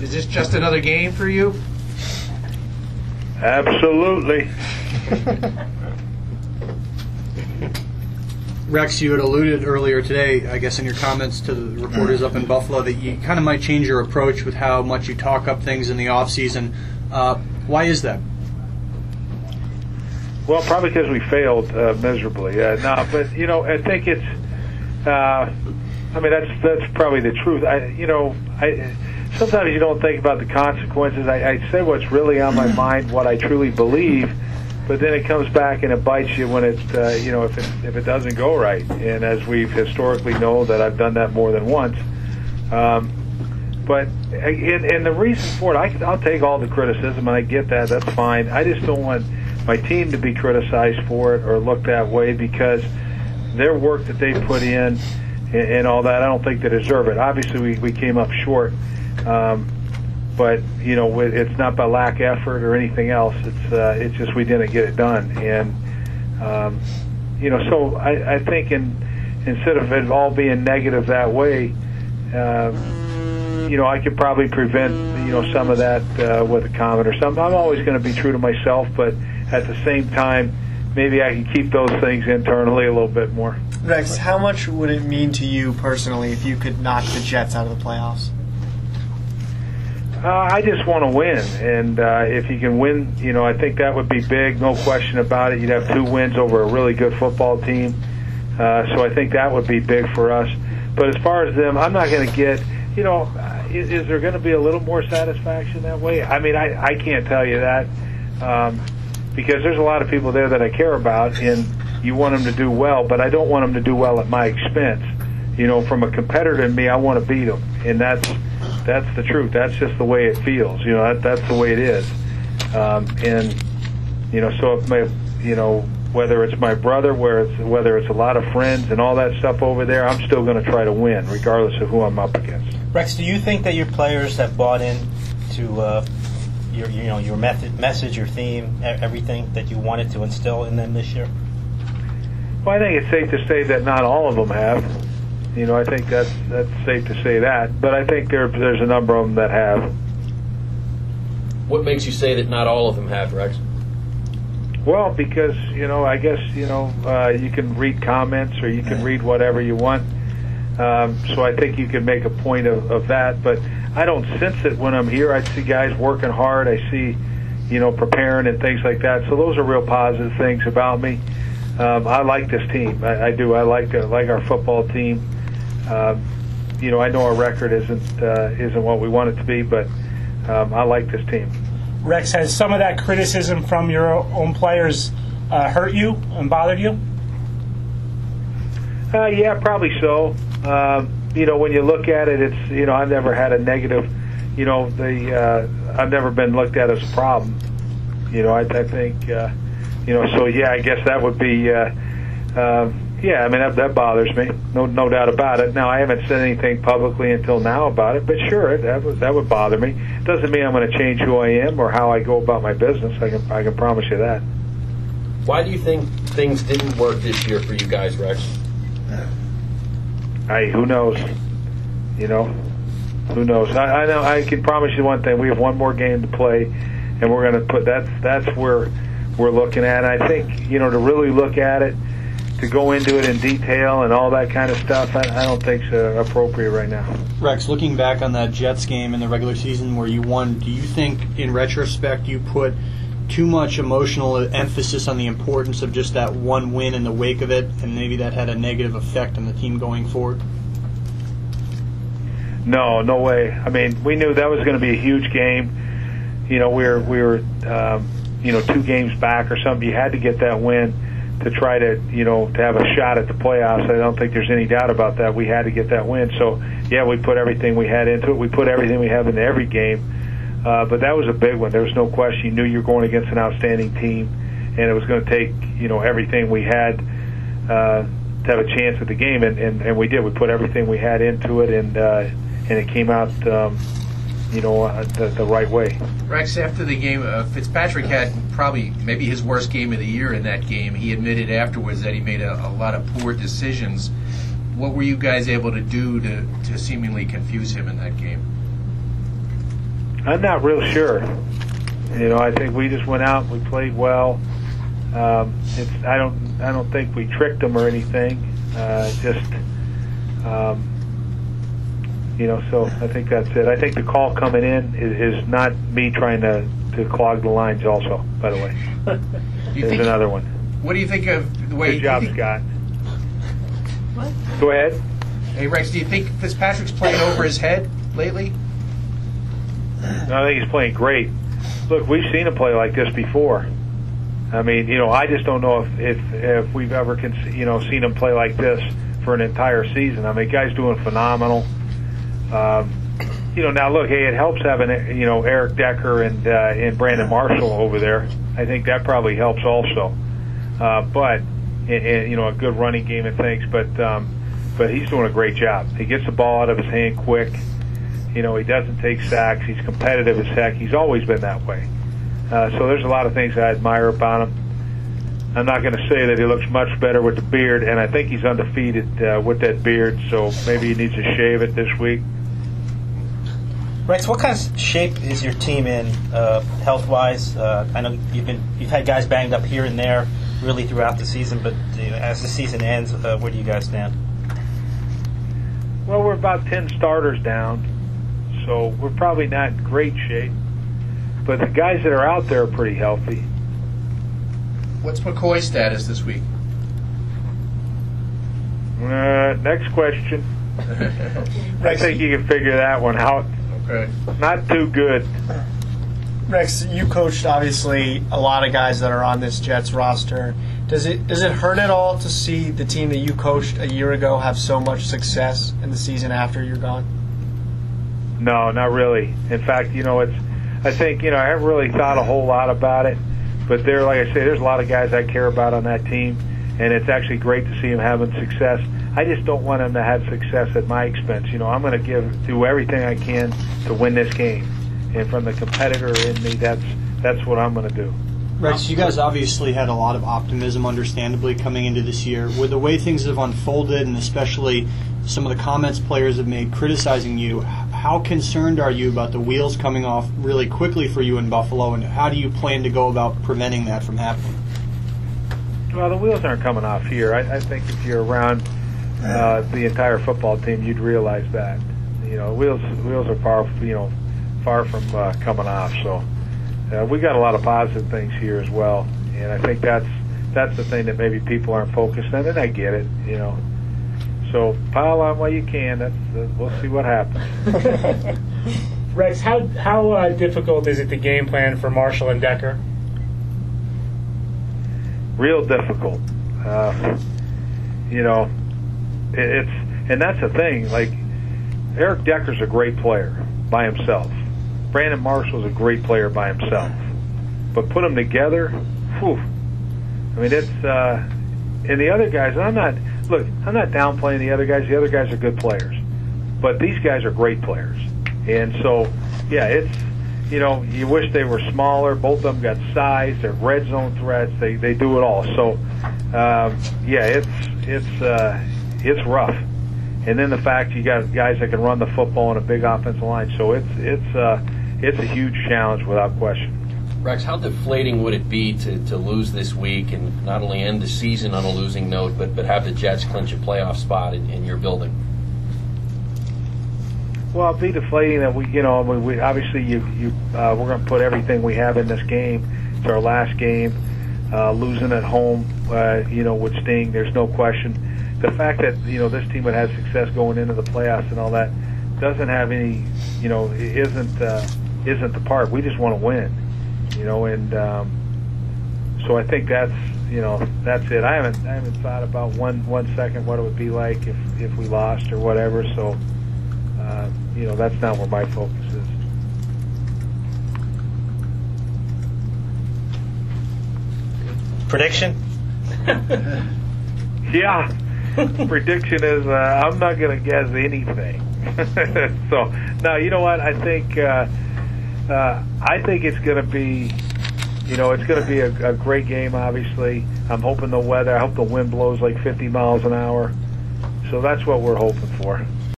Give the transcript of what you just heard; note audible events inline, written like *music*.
is this just another game for you? Absolutely. *laughs* Rex, you had alluded earlier today, I guess, in your comments to the reporters up in Buffalo, that you kind of might change your approach with how much you talk up things in the off season. Uh, why is that? Well, probably because we failed uh, miserably. Uh, no, but you know, I think it's. Uh, I mean, that's that's probably the truth. I, you know, I sometimes you don't think about the consequences. I, I say what's really on my mind, what I truly believe, but then it comes back and it bites you when it, uh, you know, if it if it doesn't go right. And as we've historically know that I've done that more than once. Um, but and, and the reason for it, I, I'll take all the criticism, and I get that. That's fine. I just don't want my team to be criticized for it or looked that way because their work that they put in and, and all that, I don't think they deserve it. Obviously, we, we came up short, um, but you know it's not by lack of effort or anything else. It's uh, it's just we didn't get it done, and um, you know so I, I think in instead of it all being negative that way. Uh, you know, I could probably prevent, you know, some of that uh, with a comment or something. I'm always going to be true to myself, but at the same time, maybe I can keep those things internally a little bit more. Rex, how much would it mean to you personally if you could knock the Jets out of the playoffs? Uh, I just want to win, and uh, if you can win, you know, I think that would be big, no question about it. You'd have two wins over a really good football team, uh, so I think that would be big for us. But as far as them, I'm not going to get, you know, is, is there going to be a little more satisfaction that way? I mean, I I can't tell you that. Um, because there's a lot of people there that I care about, and you want them to do well, but I don't want them to do well at my expense. You know, from a competitor in me, I want to beat them, and that's that's the truth. That's just the way it feels. You know, that, that's the way it is. Um, and you know, so if my, you know, whether it's my brother, where it's, whether it's a lot of friends and all that stuff over there, I'm still going to try to win, regardless of who I'm up against. Rex, do you think that your players have bought in to uh, your you know your method, message, your theme, everything that you wanted to instill in them this year? Well, I think it's safe to say that not all of them have. You know, I think that's that's safe to say that. But I think there there's a number of them that have. What makes you say that not all of them have, Rex? Well, because you know, I guess you know, uh, you can read comments or you can read whatever you want. Um, so I think you can make a point of, of that. But I don't sense it when I'm here. I see guys working hard. I see, you know, preparing and things like that. So those are real positive things about me. Um, I like this team. I, I do. I like uh, like our football team. Um, you know, I know our record isn't uh, isn't what we want it to be, but um, I like this team. Rex, has some of that criticism from your own players uh, hurt you and bothered you? Uh, yeah, probably so. Um, you know, when you look at it, it's you know I've never had a negative. You know, the uh, I've never been looked at as a problem. You know, I, I think uh, you know. So yeah, I guess that would be. Uh, uh, yeah, I mean that, that bothers me, no no doubt about it. Now I haven't said anything publicly until now about it, but sure, that would that would bother me. Doesn't mean I'm going to change who I am or how I go about my business. I can I can promise you that. Why do you think things didn't work this year for you guys, Rex? I who knows? You know, who knows? I, I know. I can promise you one thing: we have one more game to play, and we're going to put that's that's where we're looking at. I think you know to really look at it, to go into it in detail and all that kind of stuff. I, I don't think it's appropriate right now. Rex, looking back on that Jets game in the regular season where you won, do you think, in retrospect, you put too much emotional emphasis on the importance of just that one win in the wake of it, and maybe that had a negative effect on the team going forward? No, no way. I mean, we knew that was going to be a huge game. You know, we were we were um, you know two games back or something. You had to get that win to try to you know to have a shot at the playoffs. I don't think there's any doubt about that. We had to get that win. So yeah, we put everything we had into it. We put everything we have into every game. Uh, but that was a big one. There was no question. You knew you were going against an outstanding team, and it was going to take you know everything we had uh, to have a chance at the game, and, and, and we did. We put everything we had into it, and uh, and it came out um, you know uh, the, the right way. Rex, after the game, uh, Fitzpatrick had probably maybe his worst game of the year in that game. He admitted afterwards that he made a, a lot of poor decisions. What were you guys able to do to, to seemingly confuse him in that game? I'm not real sure. You know, I think we just went out, we played well. Um, it's I don't I don't think we tricked them or anything. Uh, just um, you know, so I think that's it. I think the call coming in is, is not me trying to to clog the lines. Also, by the way, *laughs* You there's think, another one. what do you think of the way? Good job, do you think- Scott. What? Go ahead. Hey Rex, do you think Fitzpatrick's playing over his head lately? No, I think he's playing great. Look, we've seen him play like this before. I mean, you know, I just don't know if if, if we've ever, con- you know, seen him play like this for an entire season. I mean, guy's doing phenomenal. Um, you know, now look, hey, it helps having you know Eric Decker and uh, and Brandon Marshall over there. I think that probably helps also. Uh, but and, and, you know, a good running game and things. But um, but he's doing a great job. He gets the ball out of his hand quick. You know, he doesn't take sacks. He's competitive as heck. He's always been that way. Uh, so there's a lot of things I admire about him. I'm not going to say that he looks much better with the beard, and I think he's undefeated uh, with that beard. So maybe he needs to shave it this week. Rex, what kind of shape is your team in, uh, health-wise? Uh, I know you've been you've had guys banged up here and there, really throughout the season. But you know, as the season ends, uh, where do you guys stand? Well, we're about 10 starters down, so we're probably not in great shape. But the guys that are out there are pretty healthy. What's McCoy's status this week? Uh, next question. *laughs* I think you can figure that one out. Okay. Not too good. Rex, you coached obviously a lot of guys that are on this Jets roster. Does it does it hurt at all to see the team that you coached a year ago have so much success in the season after you're gone? No, not really. In fact, you know, it's. I think you know I haven't really thought a whole lot about it, but there, like I say, there's a lot of guys I care about on that team, and it's actually great to see them having success. I just don't want them to have success at my expense. You know, I'm going to give do everything I can to win this game, and from the competitor in me, that's that's what I'm going to do. Rex, you guys obviously had a lot of optimism, understandably, coming into this year. With the way things have unfolded, and especially some of the comments players have made criticizing you, how concerned are you about the wheels coming off really quickly for you in Buffalo, and how do you plan to go about preventing that from happening? Well, the wheels aren't coming off here. I, I think if you're around uh, the entire football team, you'd realize that. You know, wheels wheels are far you know far from uh, coming off. So uh, we got a lot of positive things here as well, and I think that's that's the thing that maybe people aren't focused on, and I get it. You know, so pile on while you can. That's uh, we'll see what happens. *laughs* Rex, how how uh, difficult is it to game plan for Marshall and Decker? Real difficult. Uh, you know, it, it's and that's the thing. Like Eric Decker's a great player by himself. Brandon Marshall's a great player by himself. But put them together, whew. I mean, it's uh, and the other guys. I'm not look. I'm not downplaying the other guys. The other guys are good players, but these guys are great players. And so, yeah, it's you know, you wish they were smaller. Both of them got size. They're red zone threats. They they do it all. So, um, yeah, it's it's uh, it's rough. And then the fact you got guys that can run the football and a big offensive line. So it's it's uh, it's a huge challenge without question. Rex, how deflating would it be to, to lose this week and not only end the season on a losing note, but, but have the Jets clinch a playoff spot in, in your building? Well, be deflating that we, you know, we, we obviously you, you, uh, we're going to put everything we have in this game. It's our last game. Uh, losing at home, uh, you know, would sting. There's no question. The fact that you know this team would have success going into the playoffs and all that doesn't have any, you know, isn't uh, isn't the part. We just want to win, you know, and um, so I think that's you know that's it. I haven't I haven't thought about one one second what it would be like if if we lost or whatever. So uh, you know, that's not where my focus is. Prediction? *laughs* Yeah, *laughs* prediction is uh, I'm not going to guess anything. *laughs* so now you know what I think. Uh, uh, I think it's going to be, you know, it's going to be a, a great game. Obviously, I'm hoping the weather. I hope the wind blows like 50 miles an hour. So that's what we're hoping for.